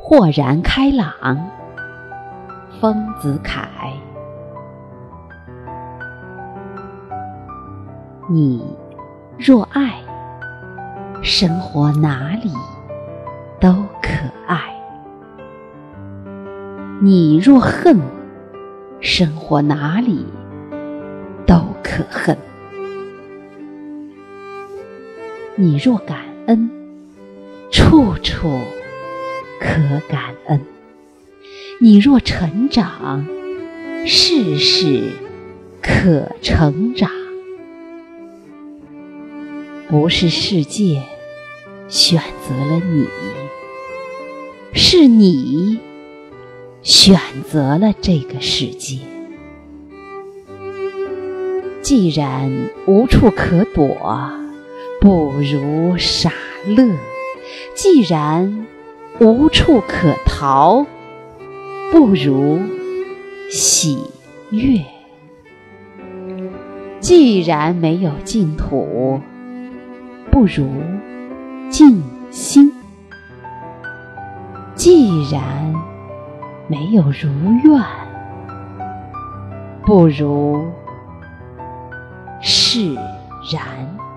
豁然开朗。丰子恺，你若爱，生活哪里都可爱；你若恨，生活哪里都可恨；你若感恩，处处可感恩。你若成长，事事可成长。不是世界选择了你，是你选择了这个世界。既然无处可躲，不如傻乐；既然无处可逃，不如喜悦。既然没有净土，不如静心；既然没有如愿，不如释然。